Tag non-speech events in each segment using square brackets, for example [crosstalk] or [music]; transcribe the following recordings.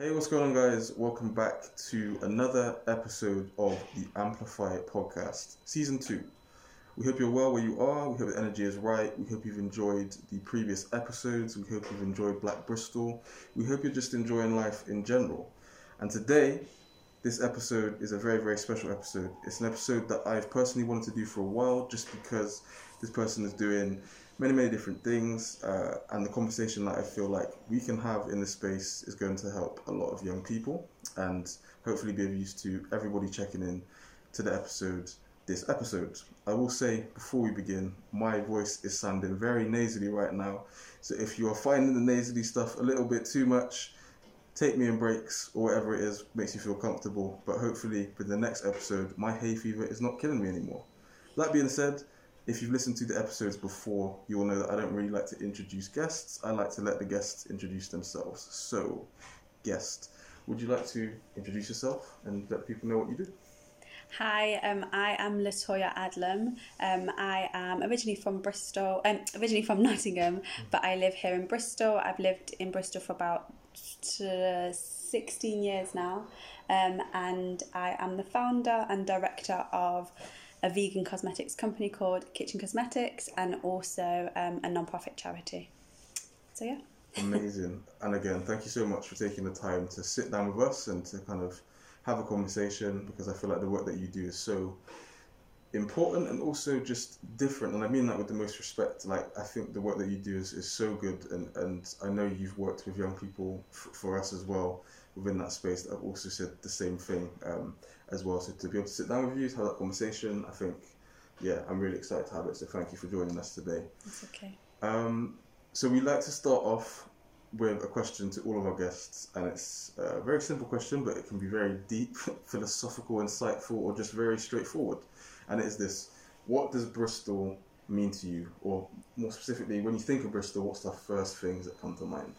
Hey, what's going on, guys? Welcome back to another episode of the Amplify podcast, season two. We hope you're well where you are. We hope the energy is right. We hope you've enjoyed the previous episodes. We hope you've enjoyed Black Bristol. We hope you're just enjoying life in general. And today, this episode is a very, very special episode. It's an episode that I've personally wanted to do for a while just because this person is doing many, many different things. Uh, and the conversation that I feel like we can have in this space is going to help a lot of young people and hopefully be of use to everybody checking in to the episode this episode. I will say before we begin, my voice is sounding very nasally right now. So if you are finding the nasally stuff a little bit too much, take me in breaks or whatever it is makes you feel comfortable. But hopefully, with the next episode, my hay fever is not killing me anymore. That being said, if you've listened to the episodes before, you will know that I don't really like to introduce guests. I like to let the guests introduce themselves. So, guest, would you like to introduce yourself and let people know what you do? Hi, um, I am Latoya Adlam. Um, I am originally from Bristol, um, originally from [laughs] Nottingham, but I live here in Bristol. I've lived in Bristol for about uh, 16 years now, um, and I am the founder and director of a vegan cosmetics company called Kitchen Cosmetics and also um, a non-profit charity. So, yeah. Amazing. [laughs] and again, thank you so much for taking the time to sit down with us and to kind of have a conversation because I feel like the work that you do is so important and also just different and I mean that with the most respect like I think the work that you do is, is so good and, and I know you've worked with young people f- for us as well within that space that have also said the same thing um, as well so to be able to sit down with you to have that conversation I think yeah I'm really excited to have it so thank you for joining us today It's okay. um, so we'd like to start off with a question to all of our guests, and it's a very simple question, but it can be very deep, [laughs] philosophical, insightful, or just very straightforward. And it is this: What does Bristol mean to you, or more specifically, when you think of Bristol, what's the first things that come to mind?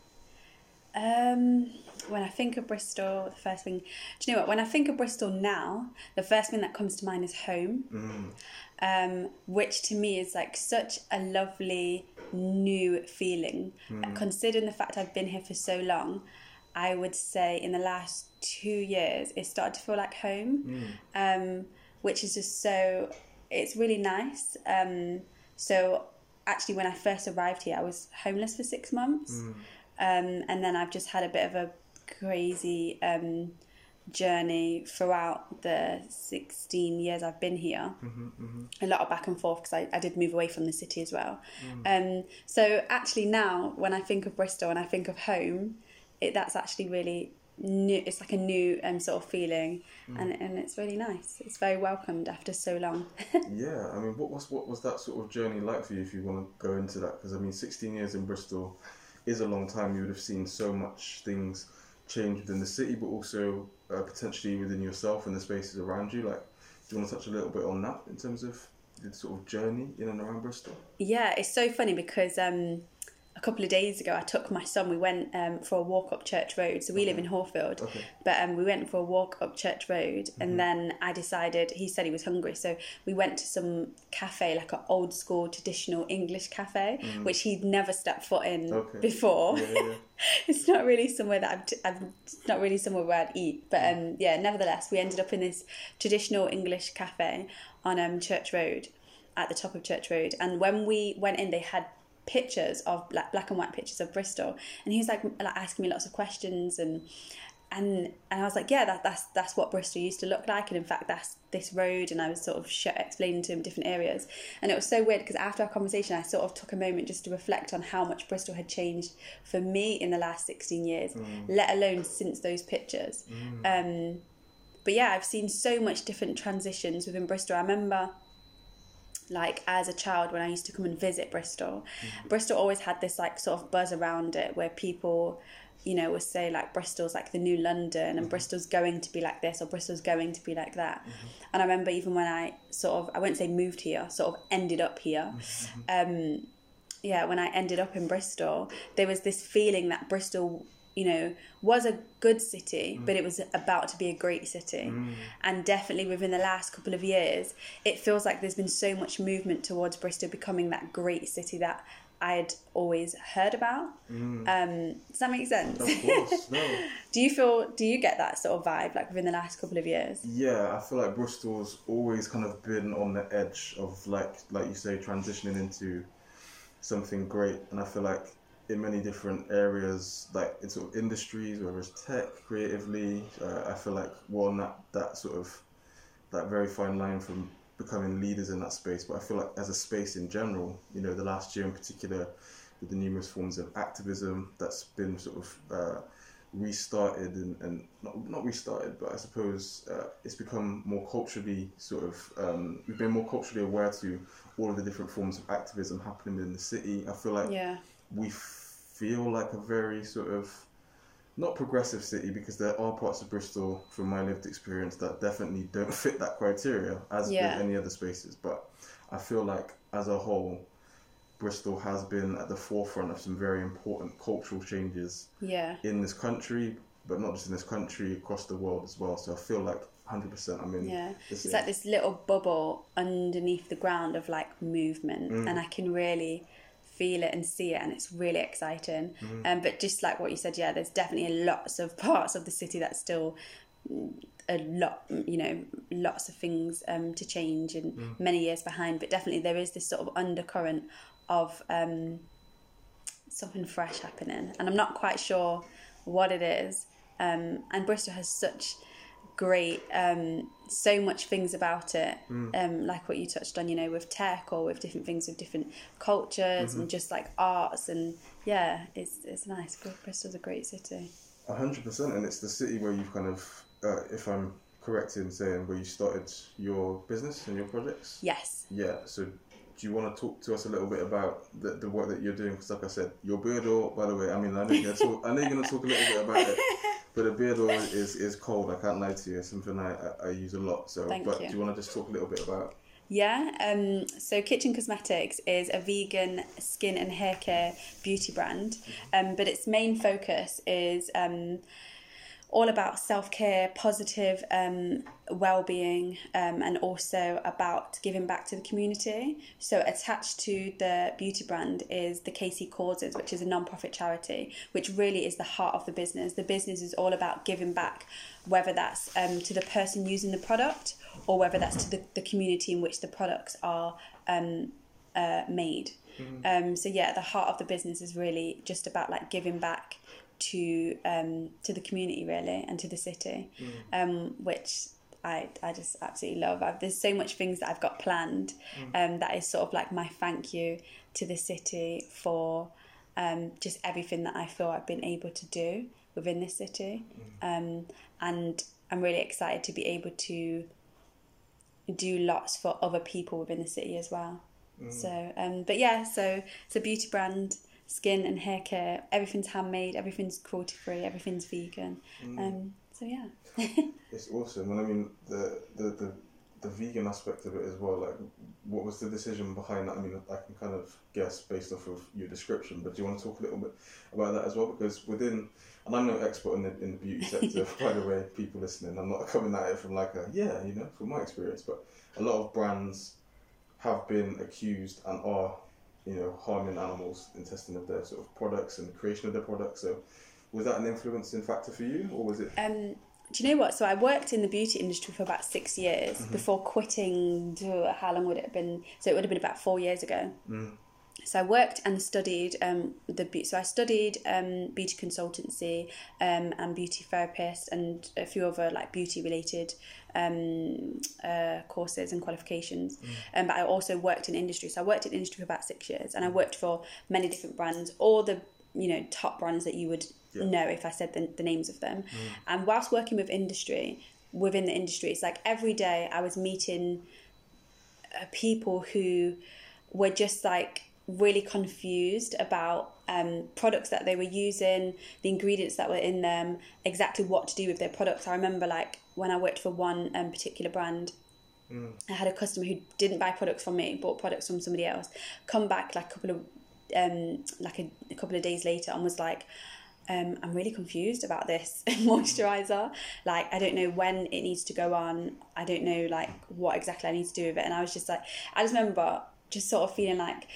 Um, when I think of Bristol, the first thing, do you know what? When I think of Bristol now, the first thing that comes to mind is home, Mm, um, which to me is like such a lovely new feeling. Considering the fact I've been here for so long, I would say in the last two years, it started to feel like home, um, which is just so, it's really nice. Um, so actually, when I first arrived here, I was homeless for six months um, and then I've just had a bit of a crazy um, journey throughout the 16 years I've been here. A lot of back and forth because I, I did move away from the city as well. Um, so actually now when I think of Bristol and I think of home, it, that's actually really new. It's like a new um, sort of feeling and, and it's really nice. It's very welcomed after so long. [laughs] Yeah, I mean, what was what was that sort of journey like for you? If you want to go into that, because I mean, sixteen years in Bristol is a long time. You would have seen so much things change within the city, but also uh, potentially within yourself and the spaces around you. Like, do you want to touch a little bit on that in terms of the sort of journey in and around Bristol? Yeah, it's so funny because um, a couple of days ago I took my son. We went um, for a walk up Church Road. So we live in Horfield, Okay. but um, we went for a walk up Church Road, Mm-hmm. and then I decided he said he was hungry, so we went to some cafe, like an old school traditional English cafe, which he'd never stepped foot in. Okay. before. Yeah, yeah. [laughs] it's not really somewhere that I've, t- I've not really somewhere where I'd eat, but um, yeah, nevertheless, we ended up in this traditional English cafe on um, Church Road, at the top of Church Road, and when we went in, they had pictures of black, black and white pictures of Bristol, and he was like, like asking me lots of questions and. And, and I was like, yeah, that, that's that's what Bristol used to look like, and in fact, that's this road. And I was sort of sh- explaining to him different areas, and it was so weird because after our conversation, I sort of took a moment just to reflect on how much Bristol had changed for me in the last sixteen years, let alone since those pictures. Um, but yeah, I've seen so much different transitions within Bristol. I remember like as a child when I used to come and visit Bristol, mm-hmm. Bristol always had this like sort of buzz around it where people, you know, would say like Bristol's like the new London and mm-hmm. Bristol's going to be like this or Bristol's going to be like that. Mm-hmm. And I remember even when I sort of I won't say moved here, sort of ended up here. Um, yeah, when I ended up in Bristol, there was this feeling that Bristol you know, was a good city, mm. but it was about to be a great city. Mm. And definitely within the last couple of years, it feels like there's been so much movement towards Bristol becoming that great city that I had always heard about. Mm. Um, does that make sense? Of course, [laughs] no. do you feel? Do you get that sort of vibe like within the last couple of years? Yeah, I feel like Bristol's always kind of been on the edge of like like you say transitioning into something great, and I feel like in many different areas, like in sort of industries, whether it's tech, creatively, uh, I feel like we're on that that sort of that very fine line from becoming leaders in that space. But I feel like as a space in general, you know, the last year in particular, with the numerous forms of activism that's been sort of uh, restarted and, and not, not restarted, but I suppose uh, it's become more culturally sort of, um, we've been more culturally aware to all of the different forms of activism happening in the city. I feel like Yeah. we feel like a very sort of not progressive city because there are parts of Bristol, from my lived experience, that definitely don't fit that criteria as Yeah. with any other spaces. But I feel like as a whole, Bristol has been at the forefront of some very important cultural changes Yeah. in this country, but not just in this country, across the world as well. So I feel like 100% I mean. Yeah, it's like this little bubble underneath the ground of like movement, Mm. and I can really feel it and see it, and it's really exciting. Mm. Um, but just like what you said, yeah, there's definitely lots of parts of the city that still mm, a lot, you know, lots of things um, to change and Mm. many years behind. But definitely there is this sort of undercurrent of um, something fresh happening, and I'm not quite sure what it is. Um, and Bristol has such great, um, so much things about it, um, like what you touched on, you know, with tech or with different things with different cultures and just like arts and yeah, it's it's nice. Br- Bristol's a great city. A hundred percent, and it's the city where you've kind of, uh, if I'm correct in saying, where you started your business and your projects. Yes. Yeah. So, do you want to talk to us a little bit about the, the work that you're doing? Because, like I said, your beard oil. By the way, I mean, I know you're gonna talk. I know you're gonna talk a little bit about it. [laughs] But a beard oil is, is cold. I can't lie to you. It's something I, I, I use a lot. So, Thank but you. do you want to just talk a little bit about? Yeah, um, so Kitchen Cosmetics is a vegan skin and hair care beauty brand, um, but its main focus is um, all about self care, positive um, well being, um, and also about giving back to the community. So, attached to the beauty brand is the KC Causes, which is a non profit charity, which really is the heart of the business. The business is all about giving back, whether that's um, to the person using the product or whether that's to the, the community in which the products are um, uh, made. Um, so yeah, the heart of the business is really just about like giving back to um, to the community really and to the city, um, which I I just absolutely love. I've, there's so much things that I've got planned um, that is sort of like my thank you to the city for um, just everything that I feel I've been able to do within this city, um, and I'm really excited to be able to do lots for other people within the city as well. So, um, but yeah, so it's a beauty brand, skin and hair care. Everything's handmade, everything's cruelty free, everything's vegan. Um, so yeah, [laughs] It's awesome, and I mean the, the the the vegan aspect of it as well. Like, what was the decision behind that? I mean, I can kind of guess based off of your description, but do you want to talk a little bit about that as well? Because within, and I'm no expert in the in the beauty sector, [laughs] by the way, people listening, I'm not [laughs] coming at it from like a yeah, you know, from my experience, but a lot of brands have been accused and are, you know, harming animals in testing of their sort of products and creation of their products. So, was that an influencing factor for you, or was it? um, do you know what? So I worked in the beauty industry for about six years Mm-hmm. before quitting. How long would it have been? So it would have been about four years ago. Mm. So I worked and studied um, the so I studied um, beauty consultancy um, and beauty therapist and a few other like beauty related um, uh, courses and qualifications. Um, but I also worked in industry. So I worked in industry for about six years, and I worked for many different brands, all the you know top brands that you would Yeah. know if I said the, the names of them. And whilst working with industry, within the industry, it's like every day I was meeting uh, people who were just like really confused about um, products that they were using, the ingredients that were in them, exactly what to do with their products. I remember like when I worked for one um, particular brand, I had a customer who didn't buy products from me, bought products from somebody else, come back like a couple of um, like a, a couple of days later and was like, um, I'm really confused about this [laughs] moisturizer. Like, I don't know when it needs to go on. I don't know like what exactly I need to do with it. And I was just like, I just remember just sort of feeling like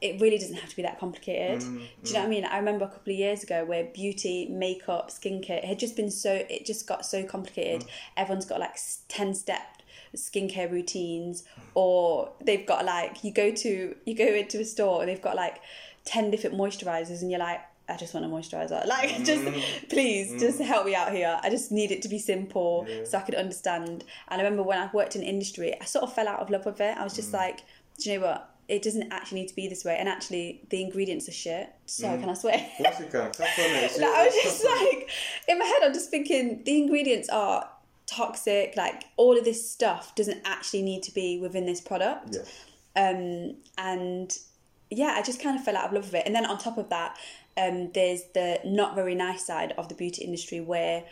it really doesn't have to be that complicated. Mm, Do you know what I mean? I remember a couple of years ago where beauty, makeup, skincare it had just been so it just got so complicated. Mm. Everyone's got like ten step skincare routines, or they've got like you go to you go into a store and they've got like ten different moisturizers, and you're like. I just want a moisturizer. [laughs] Like, just Mm. please, just help me out here. I just need it to be simple so I could understand. And I remember when I worked in industry, I sort of fell out of love with it. I was Mm. just like, do you know what? It doesn't actually need to be this way. And actually, the ingredients are shit. So Mm. can I swear? Course you can. Tap on it. [laughs] It's- Like, I was just like, in my head, I'm just thinking the ingredients are toxic. Like, all of this stuff doesn't actually need to be within this product. Yes. Um, and yeah, I just kind of fell out of love with it. And then on top of that, um, there's the not very nice side of the beauty industry where,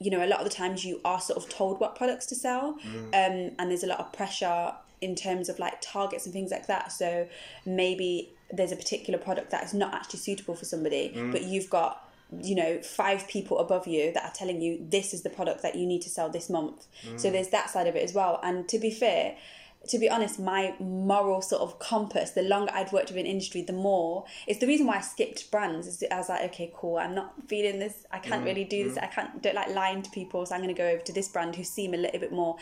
you know, a lot of the times you are sort of told what products to sell, um, and there's a lot of pressure in terms of like targets and things like that. So maybe there's a particular product that is not actually suitable for somebody, mm. but you've got you know five people above you that are telling you this is the product that you need to sell this month so mm. there's that side of it as well and to be fair to be honest, my moral sort of compass, the longer I'd worked within industry, the more it's the reason why I skipped brands. Is I was like, okay, cool, I'm not feeling this. I can't mm. really do this. I can't don't like lying to people, so I'm going to go over to this brand who seem a little bit more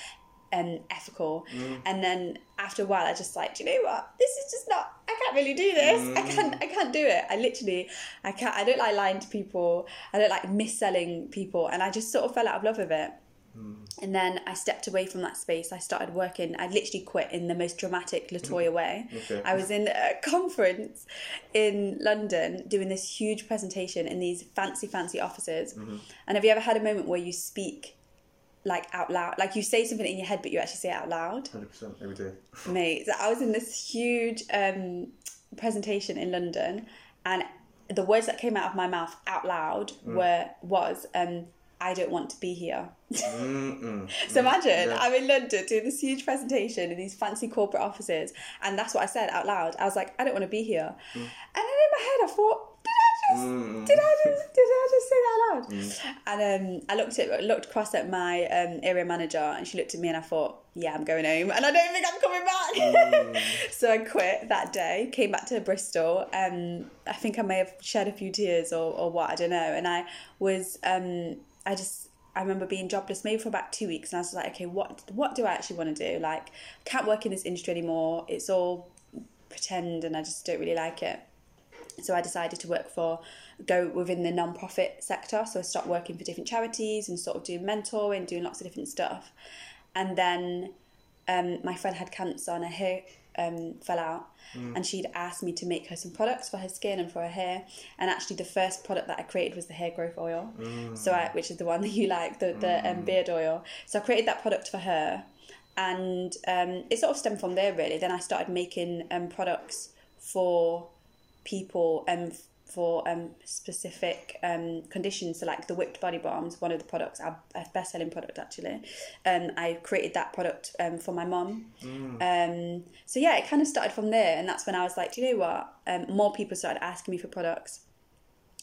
um, ethical. Mm. And then after a while, I just like, do you know what? This is just not. I can't really do this. I mm. can't. I can't do it. I literally, I can't. I don't like lying to people. I don't like misselling people, and I just sort of fell out of love with it. Mm. And then I stepped away from that space. I started working. I literally quit in the most dramatic Latoya way. Okay. I was in a [laughs] conference in London doing this huge presentation in these fancy, fancy offices. Mm-hmm. And have you ever had a moment where you speak like out loud? Like you say something in your head, but you actually say it out loud? 100% every day. [laughs] Mate, so I was in this huge um, presentation in London, and the words that came out of my mouth out loud were was um, "I don't want to be here." Mm-mm. [laughs] So imagine Yeah. I'm in London doing this huge presentation in these fancy corporate offices, and that's what I said out loud. I was like, I don't want to be here. And then in my head, I thought, just, Mm. did I just, did I just say that out loud? And um, I looked at, looked across at my um, area manager, and she looked at me, and I thought, yeah, I'm going home, and I don't think I'm coming back. [laughs] so I quit that day, came back to Bristol. and I think I may have shed a few tears or, or what, I don't know. And I was, um, I just, I remember being jobless maybe for about two weeks, and I was like, okay, what what do I actually want to do? Like, I can't work in this industry anymore. It's all pretend, and I just don't really like it. So I decided to work for, go within the non-profit sector. So I started working for different charities and sort of doing mentoring, doing lots of different stuff. And then um, my friend had cancer and her hair um, fell out. And she'd asked me to make her some products for her skin and for her hair. And actually, the first product that I created was the hair growth oil. So I, which is the one that you like, the, the um, beard oil. So I created that product for her. And um, it sort of stemmed from there, really. Then I started making um, products for people um, for um, specific um, conditions. So, like the whipped body balms, one of the products, our our best-selling product actually. Um, I created that product um, for my mum. Um, so yeah, it kind of started from there, and that's when I was like, do you know what? Um, more people started asking me for products,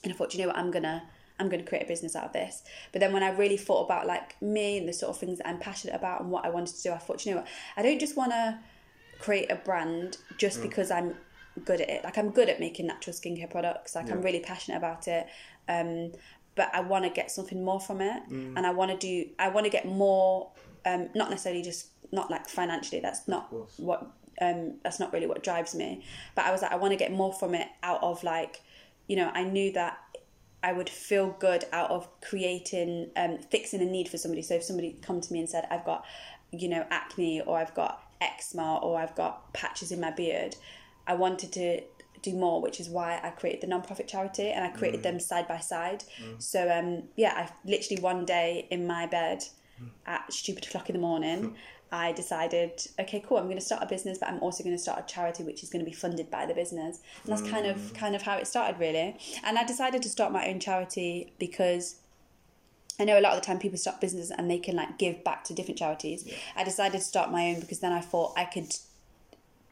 and I thought, do you know what? I'm gonna. I'm going to create a business out of this. But then when I really thought about like me and the sort of things that I'm passionate about and what I wanted to do, I thought, you know what? I don't just want to create a brand just because I'm good at it. Like I'm good at making natural skincare products. Like I'm really passionate about it. Um, but I want to get something more from it, and I want to do. I want to get more. Um, not necessarily just not like financially. That's not what. Um, that's not really what drives me. But I was like, I want to get more from it out of like, you know, I knew that I would feel good out of creating, um, fixing a need for somebody. So if somebody come to me and said, I've got, you know, acne or I've got eczema or I've got patches in my beard, I wanted to do more, which is why I created the non-profit charity and I created mm. them side by side. Mm. So um, yeah, I literally one day in my bed mm. at stupid o'clock in the morning, I decided, okay, cool, I'm going to start a business, but I'm also going to start a charity which is going to be funded by the business. And that's kind of kind of how it started, really. And I decided to start my own charity because I know a lot of the time people start businesses and they can like give back to different charities. I decided to start my own because then I thought I could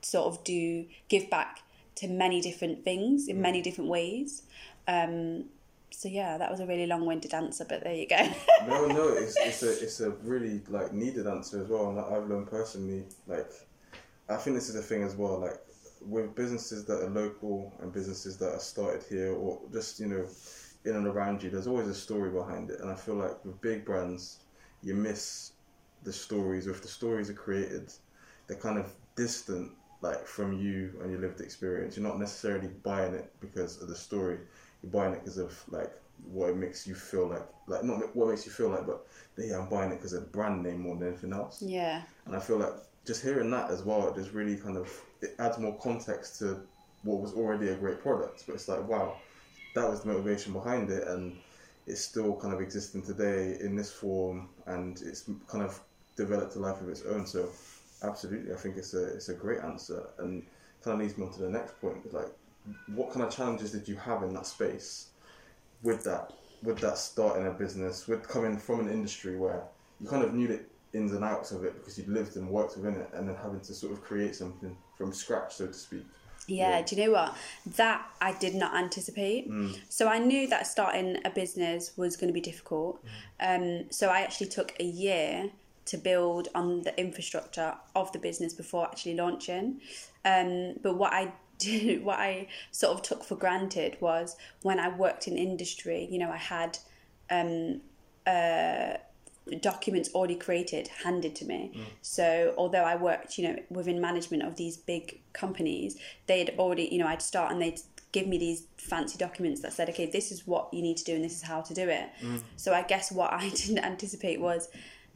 sort of do give back to many different things in many different ways. Um, so yeah, that was a really long-winded answer, but there you go. [laughs] no, no, it's it's a it's a really like needed answer as well, and I've learned personally. Like, I think this is the thing as well. Like, with businesses that are local and businesses that are started here or just you know in and around you, there's always a story behind it. And I feel like with big brands, you miss the stories. Or if the stories are created, they're kind of distant, like from you and your lived experience. You're not necessarily buying it because of the story. You're buying it because of like what it makes you feel like. Like not what makes you feel like, but yeah, I'm buying it because of the brand name more than anything else. Yeah. And I feel like just hearing that as well, it just really kind of it adds more context to what was already a great product. But it's like, wow, that was the motivation behind it, and it's still kind of existing today in this form, and it's kind of developed a life of its own. So, absolutely, I think it's a it's a great answer, and kind of leads me on to the next point. Like, what kind of challenges did you have in that space with that with that starting a business, with coming from an industry where you kind of knew the ins and outs of it because you'd lived and worked within it, and then having to sort of create something from scratch, so to speak. Yeah, Yeah. do you know what? That I did not anticipate. Mm. So I knew that starting a business was going to be difficult. Um, so I actually took a year to build on the infrastructure of the business before actually launching. Um, but what I [laughs] did, what I sort of took for granted was when I worked in industry, you know, I had um, uh, documents already created handed to me. So although I worked, you know, within management of these big companies, they'd already, you know, I'd start and they'd give me these fancy documents that said, okay, this is what you need to do and this is how to do it. So I guess what I [laughs] didn't anticipate was,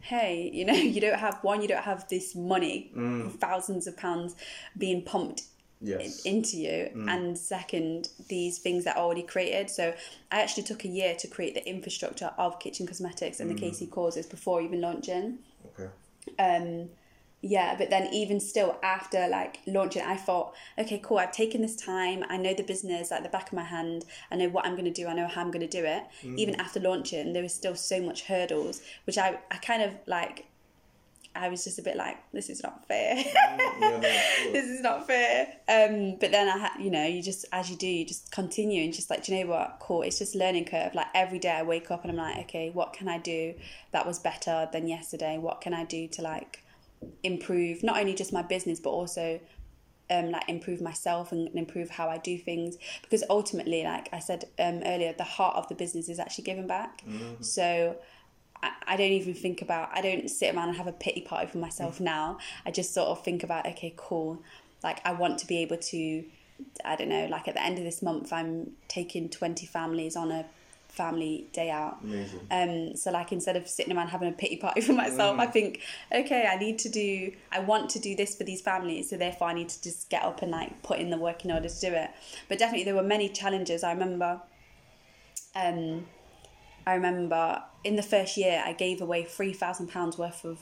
hey, you know, [laughs] you don't have one, you don't have this money, mm. thousands of pounds being pumped Yes. into you. Mm. And second these things that are already created. So i actually took a year to create the infrastructure of kitchen cosmetics and the mm. kc causes before even launching. Okay. um yeah but then even still after like launching i thought okay cool i've taken this time i know the business like the back of my hand i know what i'm going to do i know how i'm going to do it even after launching there was still so much hurdles which i i kind of like i was just a bit like this is not fair Yeah, [laughs] no, this is not fair. Um, but then I had, you know, you just as you do, you just continue and just like, do you know what? Cool. It's just learning curve. Like every day I wake up and I'm like, okay, what can I do that was better than yesterday? What can I do to like improve not only just my business but also um, like improve myself and improve how I do things because ultimately, like I said um, earlier, the heart of the business is actually giving back. So I, I don't even think about I don't sit around and have a pity party for myself now. I just sort of think about okay, cool. Like I want to be able to I don't know, like at the end of this month I'm taking twenty families on a family day out. Amazing. Um, so like instead of sitting around having a pity party [laughs] for myself, I think, okay, I need to do, I want to do this for these families, so therefore I need to just get up and like put in the work in order to do it. But definitely there were many challenges. I remember, um, I remember in the first year I gave away three thousand pounds worth of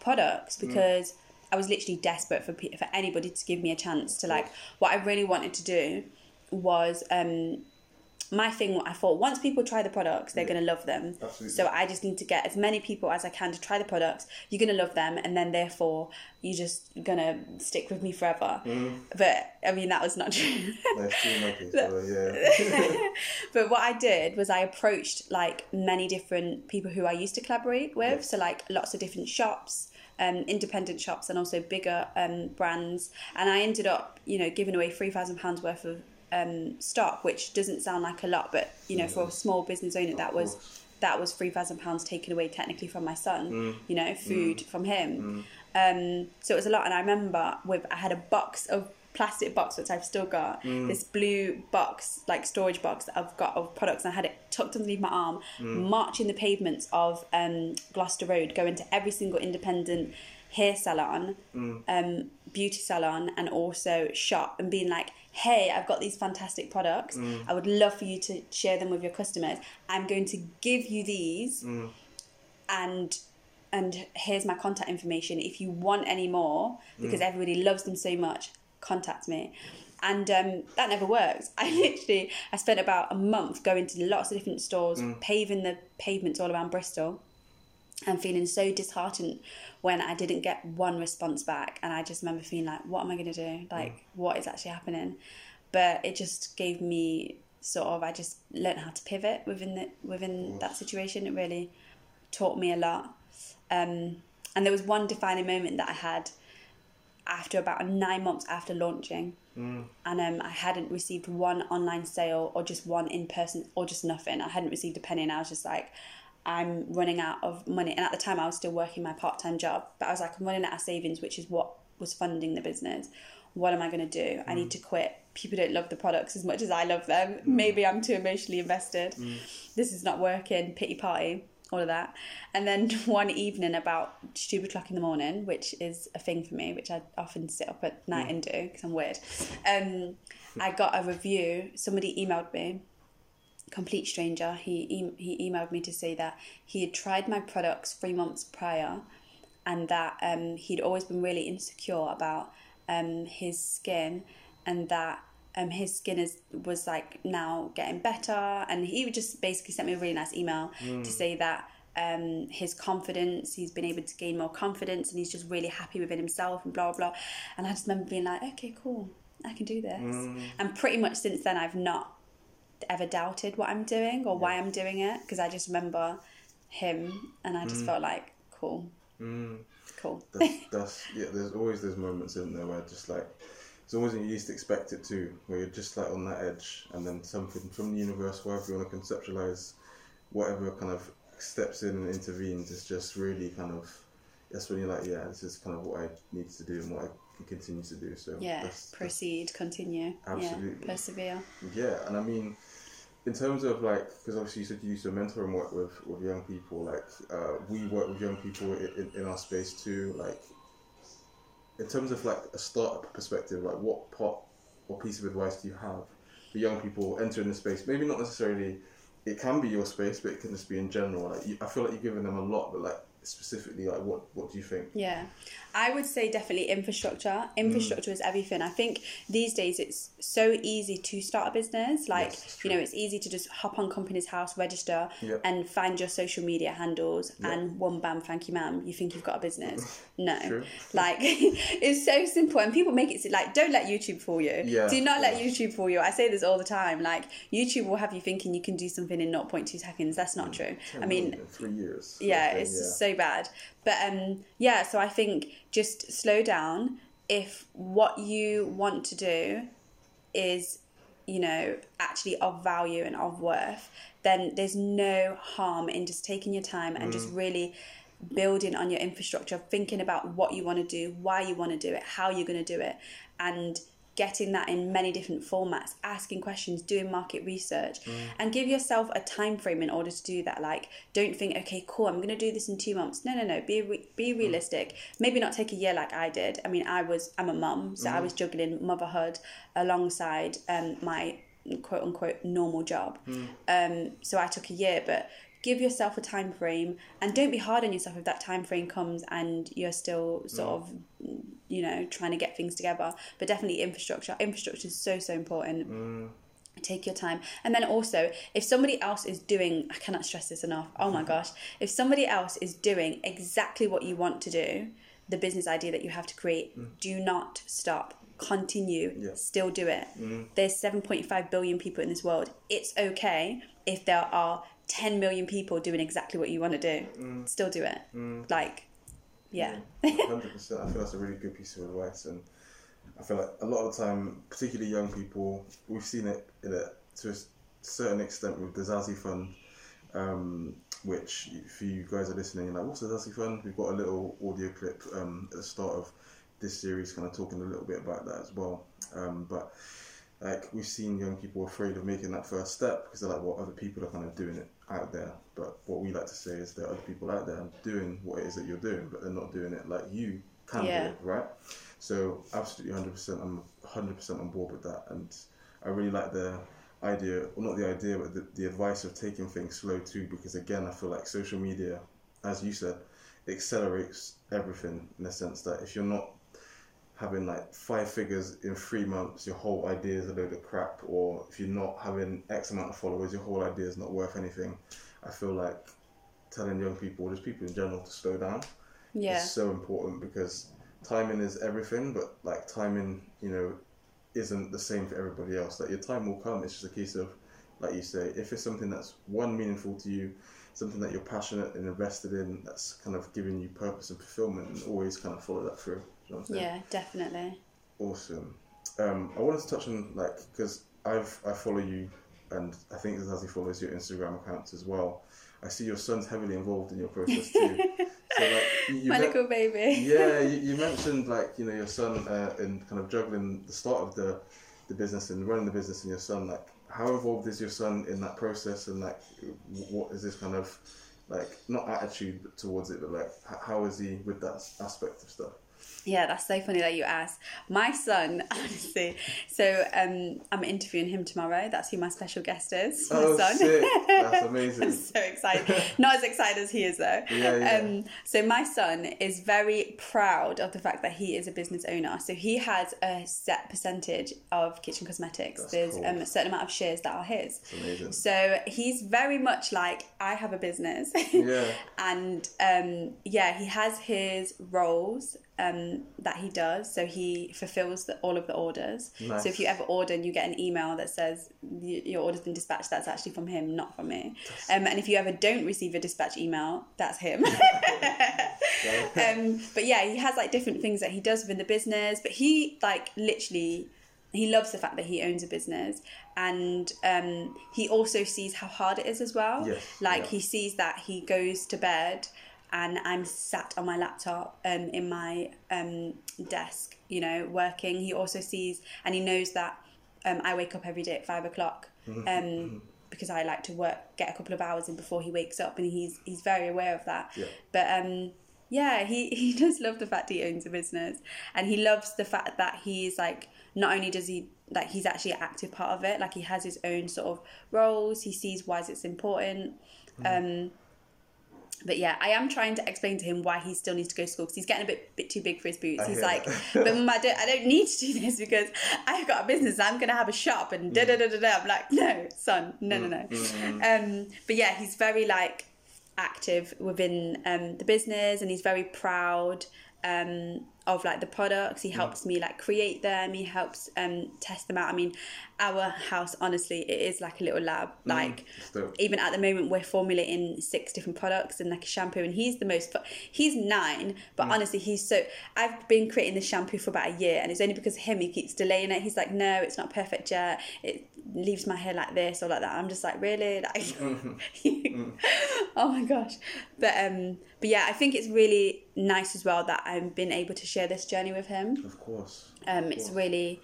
products because I was literally desperate for for anybody to give me a chance to like. What I really wanted to do was um, my thing. I thought once people try the products, they're gonna love them. Absolutely. So I just need to get as many people as I can to try the products. You're gonna love them, and then therefore you're just gonna stick with me forever. But I mean that was not true. That's true, my case. Yeah. [laughs] but what I did was I approached like many different people who I used to collaborate with. Yes. So like lots of different shops, um, independent shops, and also bigger um, brands. And I ended up, you know, giving away three thousand pounds worth of um, stock, which doesn't sound like a lot, but you know, for a small business owner, that was course. that was three thousand pounds taken away technically from my son. You know, food from him. Um, so it was a lot, and I remember with I had a box of plastic box which I've still got. Mm. This blue box like storage box that I've got of products and I had it tucked underneath my arm mm. marching the pavements of um, Gloucester Road going to every single independent hair salon mm. um, beauty salon and also shop and being like hey I've got these fantastic products. I would love for you to share them with your customers. I'm going to give you these and and here's my contact information if you want any more because everybody loves them so much contact me. And um, that never worked. [laughs] I literally i spent about a month going to lots of different stores paving the pavements all around bristol and feeling so disheartened when i didn't get one response back. And i just remember feeling like what am i going to do? Like what is actually happening? But it just gave me sort of i just learned how to pivot within the within that situation. It really taught me a lot. Um, and there was one defining moment that I had after about nine months after launching. Mm. And um, I hadn't received one online sale or just one in person or just nothing. I hadn't received a penny, and I was just like, I'm running out of money. And at the time, I was still working my part time job, but I was like, I'm running out of savings, which is what was funding the business. What am I going to do? I need to quit. People don't love the products as much as I love them. Maybe I'm too emotionally invested. This is not working. Pity party, all of that. And then [laughs] one evening, about two o'clock in the morning, which is a thing for me, which I often sit up at night and do because I'm weird. Um, I got a review. Somebody emailed me complete stranger. He e- he emailed me to say that he had tried my products three months prior, and that um, he'd always been really insecure about um, his skin, and that um, his skin is was like now getting better, and he just basically sent me a really nice email to say that. Um, his confidence, he's been able to gain more confidence, and he's just really happy within himself, and blah blah. And I just remember being like, okay, cool, I can do this. And pretty much since then, I've not ever doubted what I'm doing or why I'm doing it because I just remember him and I just felt like cool, Mm. cool. That's, [laughs] that's yeah. There's always those moments in there where just like it's always when you least expect it to, where you're just like on that edge, and then something from the universe, wherever you want to conceptualize, whatever kind of steps in and intervenes, it's just really kind of. That's when you're like, yeah, this is kind of what I need to do and what I can continue to do. So Yeah, that's, that's proceed, continue. Absolutely. Yeah, persevere. Yeah, and I mean, in terms of like, because obviously you said you used to mentor and work with with young people. Like, uh, we work with young people in, in, in our space too. Like, in terms of like a startup perspective, like what part or piece of advice do you have for young people entering the space? Maybe not necessarily. It can be your space, but it can just be in general. Like, you, I feel like you're giving them a lot, but like specifically, like what what do you think? Yeah, I would say definitely infrastructure. Mm. Infrastructure is everything. I think these days it's so easy to start a business. Like, Yes, you know, it's easy to just hop on Companies House, register, Yep. and find your social media handles, Yep. and one bam, thank you, ma'am. You think you've got a business? [laughs] No. True. Like, [laughs] it's so simple, and people make it like, don't let YouTube fool you. Yeah, Do not let yeah. YouTube fool you. I say this all the time. Like, YouTube will have you thinking you can do something in 0.2 seconds. That's not mm. true. I mean, three years. yeah it's just so bad. But um yeah so i think just slow down. If what you want to do is you know actually of value and of worth then there's no harm in just taking your time and just really building on your infrastructure thinking about what you want to do why you want to do it how you're going to do it and getting that in many different formats asking questions doing market research and give yourself a time frame in order to do that. Like don't think okay cool i'm going to do this in 2 months. No no no be re- be realistic. Maybe not take a year like i did. I mean i was i'm a mum so i was juggling motherhood alongside um my quote unquote normal job. Um so i took a year but give yourself a time frame and don't be hard on yourself if that time frame comes and you're still sort mm. of you know trying to get things together. But definitely infrastructure. Infrastructure is so so important. Mm. Take your time. And then also if somebody else is doing i cannot stress this enough. Oh my [laughs] gosh. If somebody else is doing exactly what you want to do the business idea that you have to create mm. do not stop. Continue. Yeah. still do it. There's 7.5 billion people in this world. It's okay if there are 10 million people doing exactly what you want to do still do it like yeah Hundred percent. I feel that's a really good piece of advice, and I feel like a lot of the time, particularly young people, we've seen it in a to a certain extent with the zazi Fund, um, which if you guys are listening, you're like, what's the Zazie Fund? We've got a little audio clip um, at the start of this series, kind of talking a little bit about that as well. Um, but like we've seen young people afraid of making that first step because they're like, well, other people are kind of doing it out there. But what we like to say is there are other people out there doing what it is that you're doing, but they're not doing it like you can Yeah. do it, right? So absolutely, hundred percent, I'm hundred percent on board with that, and I really like the idea, well, not the idea, but the, the advice of taking things slow too, because again, I feel like social media, as you said, accelerates everything in the sense that if you're not having like five figures in three months, your whole idea is a load of crap. Or if you're not having X amount of followers, your whole idea is not worth anything. I feel like telling young people, just people in general, to slow down yeah is so important because timing is everything. But like timing, you know, isn't the same for everybody else. Like your time will come. It's just a case of, like you say, if it's something that's one meaningful to you, something that you're passionate and invested in that's kind of giving you purpose and fulfillment and always kind of follow that through. You know what I'm saying? Yeah, definitely. Awesome. Um, I wanted to touch on like because I've I follow you, and I think Zazie follows your Instagram accounts as well. I see your son's heavily involved in your process too. [laughs] so like you, My men- little baby. yeah, [laughs] you, you mentioned like you know your son uh, in kind of juggling the start of the the business and running the business and your son like how involved is your son in that process and like what is this kind of like not attitude towards it but like how is he with that aspect of stuff Yeah, that's so funny that you asked. My son, [laughs] honestly, so um, I'm interviewing him tomorrow. That's who my special guest is. My oh son. sick that's [laughs] I'm so excited. [laughs] Not as excited as he is though. Yeah, yeah. Um, so my son is very proud of the fact that he is a business owner. So he has a set percentage of kitchen cosmetics. That's There's cool. um, a certain amount of shares that are his. it's amazing So he's very much like I have a business. yeah and um, yeah, he has his roles um, that he does. So he fulfills the, all of the orders. Nice. So if you ever order and you get an email that says your order's been dispatched, that's actually from him, not from me. Um, and if you ever don't receive a dispatch email, that's him. [laughs] [laughs] um, but yeah, he has like different things that he does within the business. But he like literally he loves the fact that he owns a business and um, he also sees how hard it is as well Yes, like yeah. he sees that he goes to bed and i'm sat on my laptop um, in my um, desk you know working. He also sees and he knows that um, i wake up every day at five o'clock Mm-hmm. um, because i like to work get a couple of hours in before he wakes up and he's he's very aware of that. Yeah. but um yeah he [laughs] he does love the fact he owns a business and he loves the fact that he's like not only does he like he's actually an active part of it like he has his own sort of roles he sees why it's important. Um but yeah, I am trying to explain to him why he still needs to go to school because he's getting a bit bit too big for his boots. I He's like, but mum, I don't, I don't need to do this because I've got a business. I'm gonna have a shop and da da da da da. I'm like, no, son, no, no, no. Um, but yeah, he's very like active within um, the business and he's very proud um, of like the products. He helps me like create them. He helps um, test them out. I mean our house honestly it is like a little lab. Like That's even at the moment we're formulating six different products and like a shampoo and he's the most he's nine but honestly he's so i've been creating the shampoo for about a year and it's only because of him he keeps delaying it. He's like no it's not perfect yet. It leaves my hair like this or like that. I'm just like really? [laughs] Like [laughs] oh my gosh. But um but yeah i think it's really nice as well that i've been able to share this journey with him. Of course. Um, it's really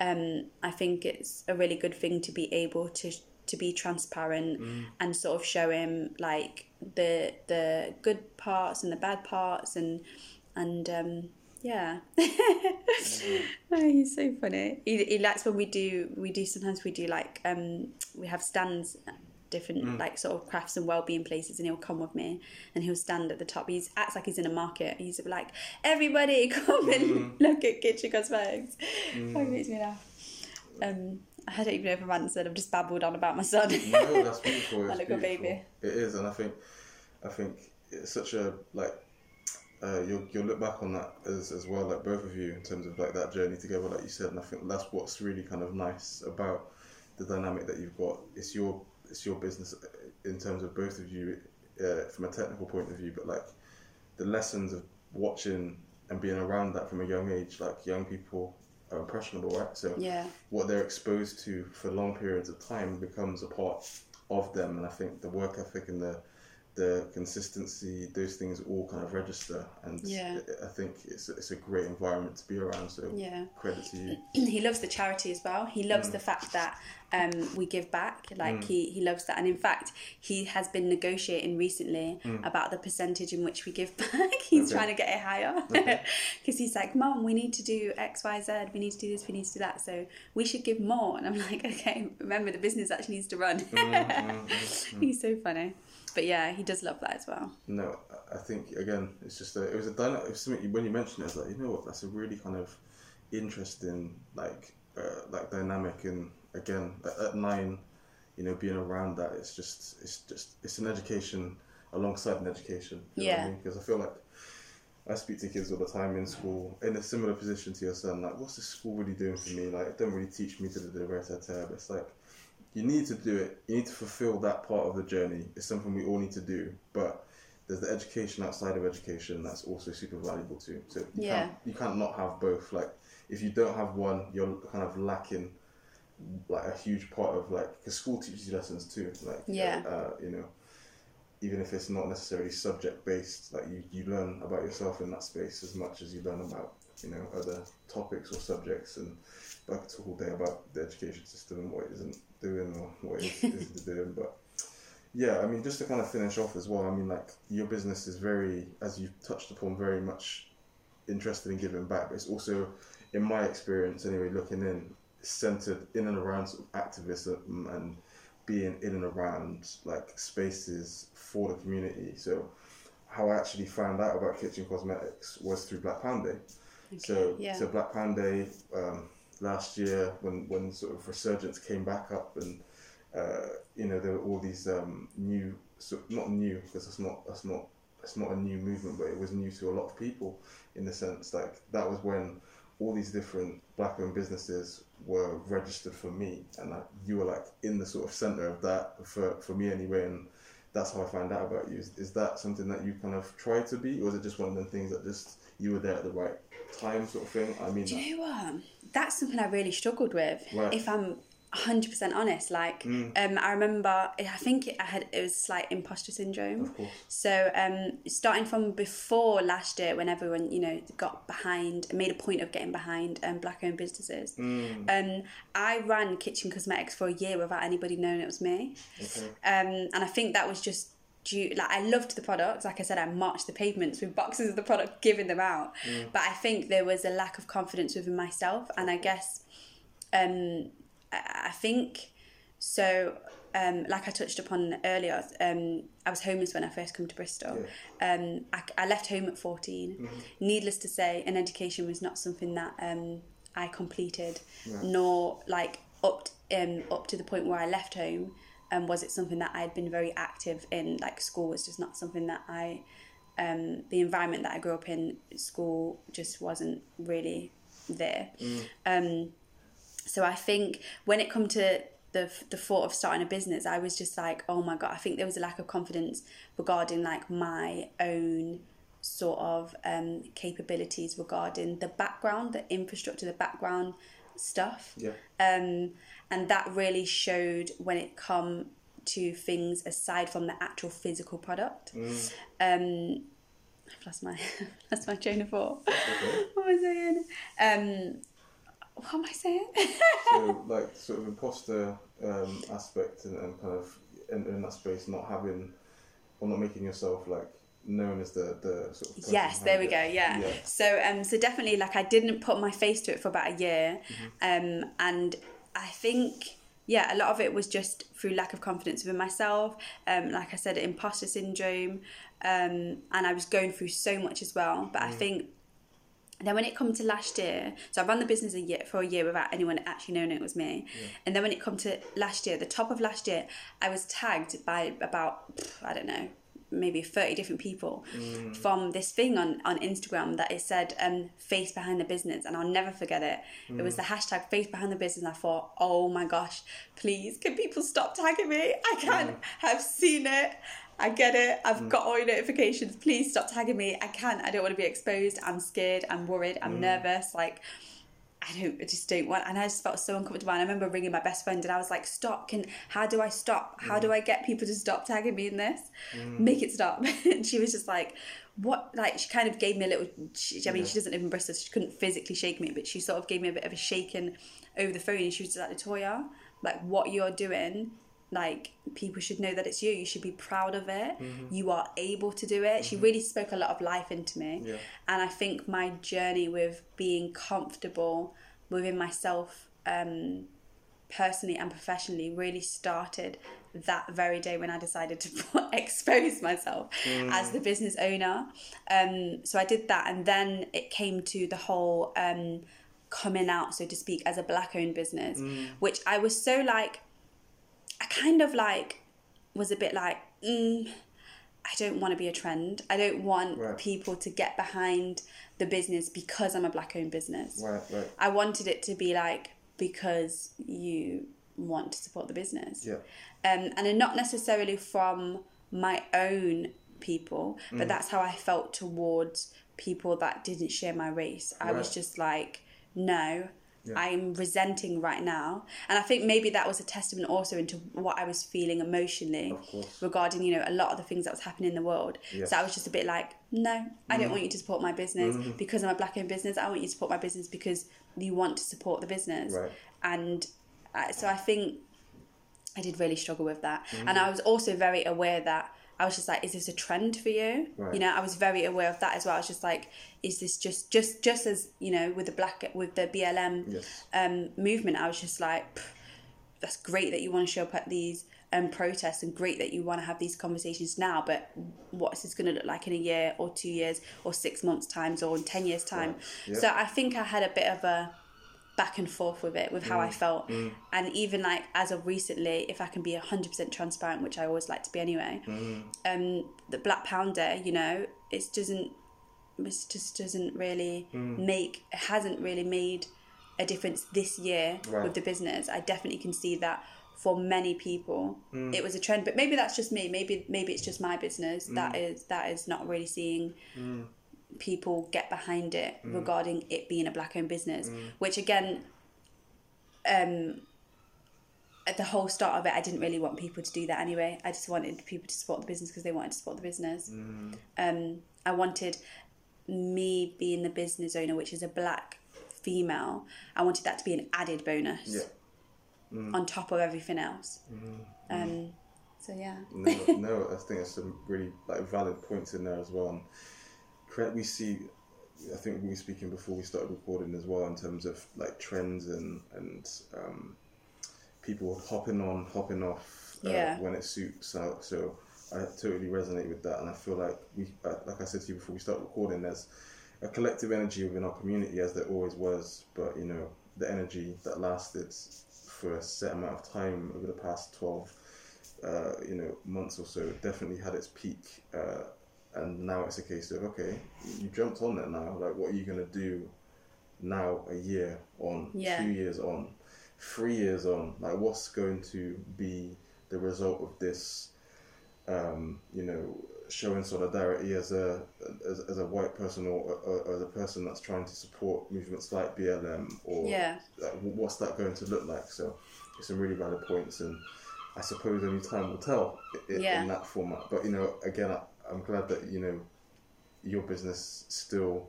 um, I think it's a really good thing to be able to to be transparent and sort of show him like the the good parts and the bad parts and and um, yeah. [laughs] Oh, he's so funny. He, he likes when we do we do sometimes we do like um, we have stands different like sort of crafts and well-being places and he'll come with me and he'll stand at the top. He acts like he's in a market. He's like everybody [laughs] come and look at kitchen cosmetics. Oh, it makes me laugh. Um, I don't even know if I've answered I've just babbled on about my son. No [laughs] that's beautiful. My little beautiful. baby. it is and i think i think it's such a like uh, you'll, you'll look back on that as, as well, like both of you, in terms of like that journey together, like you said, and I think that's what's really kind of nice about the dynamic that you've got. It's your it's your business uh, in terms of both of you uh, from a technical point of view, but like the lessons of watching and being around that from a young age, like young people are impressionable, right? So yeah what they're exposed to for long periods of time becomes a part of them and I think the work ethic and the the consistency those things all kind of register and Yeah. I think it's, it's a great environment to be around so yeah credit to you [clears throat] he loves the charity as well. He loves the fact that um, we give back. Like mm. he, he loves that, and in fact, he has been negotiating recently mm. about the percentage in which we give [laughs] back. he's Okay. trying to get it higher because [laughs] he's like, "Mom, we need to do X, Y, Z. We need to do this. We need to do that. So we should give more." And I'm [laughs] like, "Okay, remember the business actually needs to run." Mm, he's so funny, but yeah, he does love that as well. no I- think again it's just a, it was a dyna- it was something when you mentioned it, I was like you know what that's a really kind of interesting like uh, like dynamic and again at, at nine you know being around that it's just it's just it's an education alongside an education Yeah. because I, feel like I speak to kids all the time in school in a similar position to your son like what's this school really doing for me like it don't really teach me to do the right but it's like you need to do it. You need to fulfill that part of the journey. It's something we all need to do, but there's the education outside of education that's also super valuable too. So you Yeah. can't you can't not have both. Like if you don't have one, you're kind of lacking like a huge part of like because school teaches you lessons too. Like Yeah. uh, you know, even if it's not necessarily subject based, like you, you learn about yourself in that space as much as you learn about you know other topics or subjects and I could talk all day about the education system and what it isn't doing or what it [laughs] is, is doing but yeah I mean just to kind of finish off as well I mean like your business is very as you've touched upon very much interested in giving back but it's also in my experience anyway looking in centered in and around sort of activism and being in and around like spaces for the community so how I actually found out about kitchen cosmetics was through Black Pound Day so, yeah. so Black Pound Day um, last year, when when sort of resurgence came back up, and uh, you know there were all these um, new, so not new because that's not that's not it's not a new movement, but it was new to a lot of people in the sense like that was when all these different black-owned businesses were registered for me, and like, you were like in the sort of center of that for for me anyway, and that's how I found out about you. Is, is that something that you kind of try to be, or is it just one of the things that just you were there at the right time, sort of thing? I mean, Do you know what? That's something I really struggled with. Right. If I'm hundred percent honest, like Mm. um, I remember, I think it, I had it was slight imposter syndrome. So um, starting from before last year, when everyone you know got behind, made a point of getting behind um, black-owned businesses, Mm. um, I ran Kitchen Cosmetics for a year without anybody knowing it was me, Okay. um, and I think that was just due. Like I loved the products. Like I said, I marched the pavements with boxes of the product, giving them out. But I think there was a lack of confidence within myself, and I guess, um, I think so. Um, like I touched upon earlier, um, I was homeless when I first came to Bristol. Um, I, I left home at 14. Needless to say, an education was not something that um, I completed, nor like up um, up to the point where I left home. Um, was it something that I had been very active in? Like school was just not something that I, um, the environment that I grew up in, school just wasn't really there. Um, so I think when it come to the the thought of starting a business, I was just like, oh my god, I think there was a lack of confidence regarding like my own sort of um, capabilities regarding the background, the infrastructure, the background stuff. Yeah. Um, and that really showed when it come to things aside from the actual physical product. Um, I've lost my [laughs] lost my train of thought. [laughs] what was I saying? Um, what am I saying? so [laughs] like sort of imposter um, aspect and, and kind of in, in that space not having or not making yourself like known as the the sort of yes, there we go. it. Yeah. So um, so definitely like I didn't put my face to it for about a year, Mm-hmm. um, and I think yeah, a lot of it was just through lack of confidence within myself. Um, like I said, imposter syndrome, um, and I was going through so much as well. But I Mm. think then when it come to last year, so I ran the business a year for a year without anyone actually knowing it was me. And then when it come to last year, the top of last year, I was tagged by about I don't know, maybe thirty different people from this thing on on Instagram that it said um, "face behind the business," and I'll never forget it. It was the hashtag "face behind the business." And I thought, oh my gosh, please, can people stop tagging me? I can't. I've seen it. I get it. I've mm. got all your notifications. Please stop tagging me. I can't. I don't want to be exposed. I'm scared. I'm worried. I'm mm. nervous. Like, I don't. I just don't want. And I just felt so uncomfortable. And I remember ringing my best friend, and I was like, "Stop! Can how do I stop? How do mm. I get people to stop tagging me in this? Make it stop." [laughs] and she was just like, "What?" Like she kind of gave me a little. She, I mean, she doesn't live in Bristol, so she couldn't physically shake me, but she sort of gave me a bit of a shaking over the phone, and she was just like, "Latoya, like what you're doing." Like people should know that it's you. You should be proud of it. You are able to do it. She really spoke a lot of life into me. Yeah. and i think my journey with being comfortable within myself um, personally and professionally really started that very day when i decided to [laughs] expose myself as the business owner. Um, so i did that and then it came to the whole um, coming out so to speak as a black owned business which i was so like I kind of like was a bit like, mm, I don't want to be a trend. I don't want Right. people to get behind the business because I'm a black owned business. Right, right. I wanted it to be like because you want to support the business. Yeah. Um, and not necessarily from my own people, Mm. but that's how I felt towards people that didn't share my race. I was just like, no, Yeah. I'm resenting right now. And I think maybe that was a testament also into what I was feeling emotionally regarding, you know, a lot of the things that was happening in the world. Yes. So I was just a bit like, no, I Mm. don't want you to support my business Mm-hmm. because I'm a black owned business. I want you to support my business because you want to support the business. Right. And I, so I think I did really struggle with that. Mm-hmm. And I was also very aware that I was just like, is this a trend for you? Right. You know, I was very aware of that as well. I was just like, is this just just just as you know with the black with the BLM Yes. um, movement? I was just like, that's great that you want to show up at these um, protests and great that you want to have these conversations now. But what's this going to look like in a year or two years or six months times or in ten years time? Yeah. So I think I had a bit of a back and forth with it, with how Mm. I felt. And even like as of recently, if I can be 100% transparent, which I always like to be anyway, Mm. um, the Black Pound Day, you know, it doesn't, it just doesn't really Mm. make, it hasn't really made a difference this year Right. with the business. I definitely can see that for many people Mm. it was a trend but maybe that's just me maybe maybe it's just my business Mm. that is that is not really seeing people get behind it Mm. regarding it being a black owned business which again um at the whole start of it i didn't really want people to do that anyway i just wanted people to support the business because they wanted to support the business Mm. um i wanted me being the business owner which is a black female i wanted that to be an added bonus Yeah. Mm. on top of everything else um so yeah no, no, [laughs] I think there's some really like valid points in there as well. And we see. I think we were speaking before we started recording as well in terms of like trends and and um, people hopping on, hopping off uh, Yeah. when it suits. So, so I totally resonate with that, and I feel like we, uh, like I said to you before we start recording, there's a collective energy within our community as there always was, but you know the energy that lasted for a set amount of time over the past twelve uh, you know, months or so, definitely had its peak. Uh, and now it's a case of, okay, you jumped on that now. Like, what are you going to do now, a year on, Yeah. two years on, three years on? Like, what's going to be the result of this, um, you know, showing solidarity as a as, as a white person or, or as a person that's trying to support movements like BLM or Yeah. like, what's that going to look like? So, it's some really valid points, and I suppose only time will tell i- i- Yeah. in that format. But you know, again, I, I'm glad that you know your business still,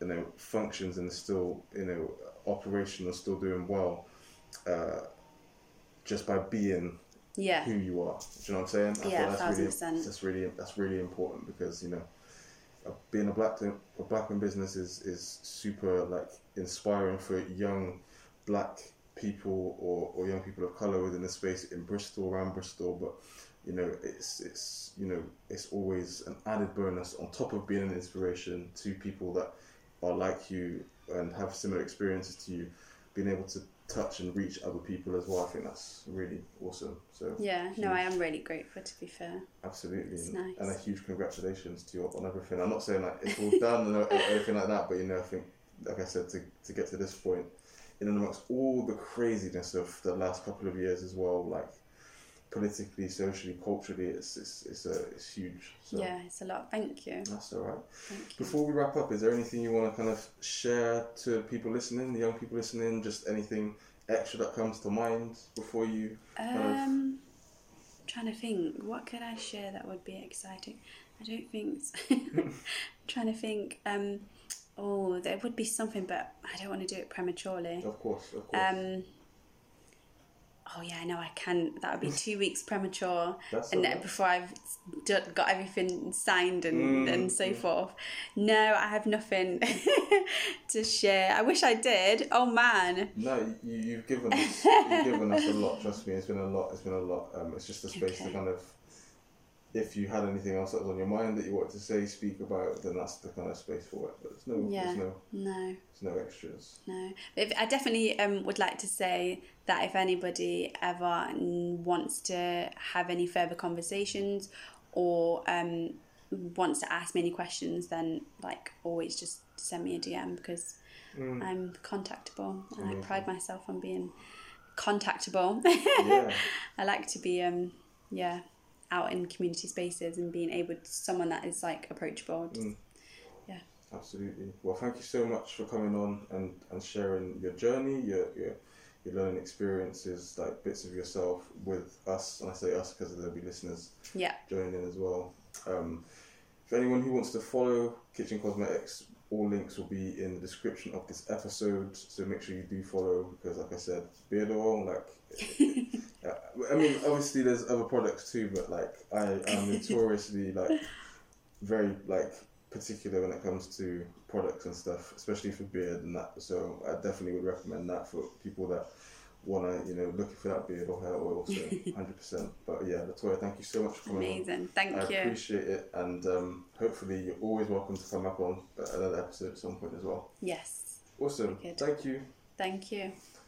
you know, functions and is still you know operational, still doing well, uh, just by being yeah who you are. Do you know what I'm saying? I Yeah, that's really 1000%. that's really that's really important because you know uh, being a black a black in business is is super like inspiring for young black people or, or young people of color within the space in Bristol around Bristol but you know it's it's you know it's always an added bonus on top of being an inspiration to people that are like you and have similar experiences to you being able to touch and reach other people as well. I think that's really awesome. So yeah no i am really grateful to be fair. Absolutely, It's and, nice. and a huge congratulations to you on everything. I'm not saying like it's all done and everything like that, but you know, I think, like I said, to, to get to this point, in amongst all the craziness of the last couple of years as well, like politically, socially, culturally, it's it's it's, a, it's huge. So yeah it's a lot thank you that's all right. thank you Before we wrap up, is there anything you want to kind of share to people listening, the young people listening, just anything extra that comes to mind before you kind of um trying to think what could i share that would be exciting i don't think so. [laughs] [laughs] trying to think um oh there would be something but i don't want to do it prematurely Of course, of course. um oh yeah no i can. That would be two weeks premature. [laughs] That's and before i've got everything signed and, Mm, and so forth. No i have nothing [laughs] to share. I wish i did. Oh man. No, you, you've given us [laughs] you've given us a lot. Trust me, it's been a lot. It's been a lot. Um, it's just a space to kind of, if you had anything else that was on your mind that you wanted to say, speak about, then that's the kind of space for it. But there's no, Yeah. there's no, no there's no extras. No, but if, I definitely um, would like to say that if anybody ever mm, wants to have any further conversations or um, wants to ask me any questions, then like always just send me a DM because I'm contactable and I pride myself on being contactable. [laughs] Yeah. I like to be um yeah out in community spaces and being able to someone that is like approachable. Just- Absolutely. Well, thank you so much for coming on and, and sharing your journey, your, your your learning experiences, like bits of yourself with us. And I say us because there'll be listeners Yeah, joining in as well. Um, for anyone who wants to follow Kitchen Cosmetics, all links will be in the description of this episode. So make sure you do follow because, like I said, beard oil, like. Yeah, [laughs] uh, I mean, obviously, there's other products too, but like I am notoriously like very like particular when it comes to products and stuff, especially for beard and that. So I definitely would recommend that for people that wanna, you know, looking for that beard or hair oil. So [laughs] hundred percent. But yeah, Latoya, thank you so much for coming on. amazing. Thank I you. I appreciate it, and um, hopefully you're always welcome to come back on another episode at some point as well. Yes, Awesome. Thank you. thank you.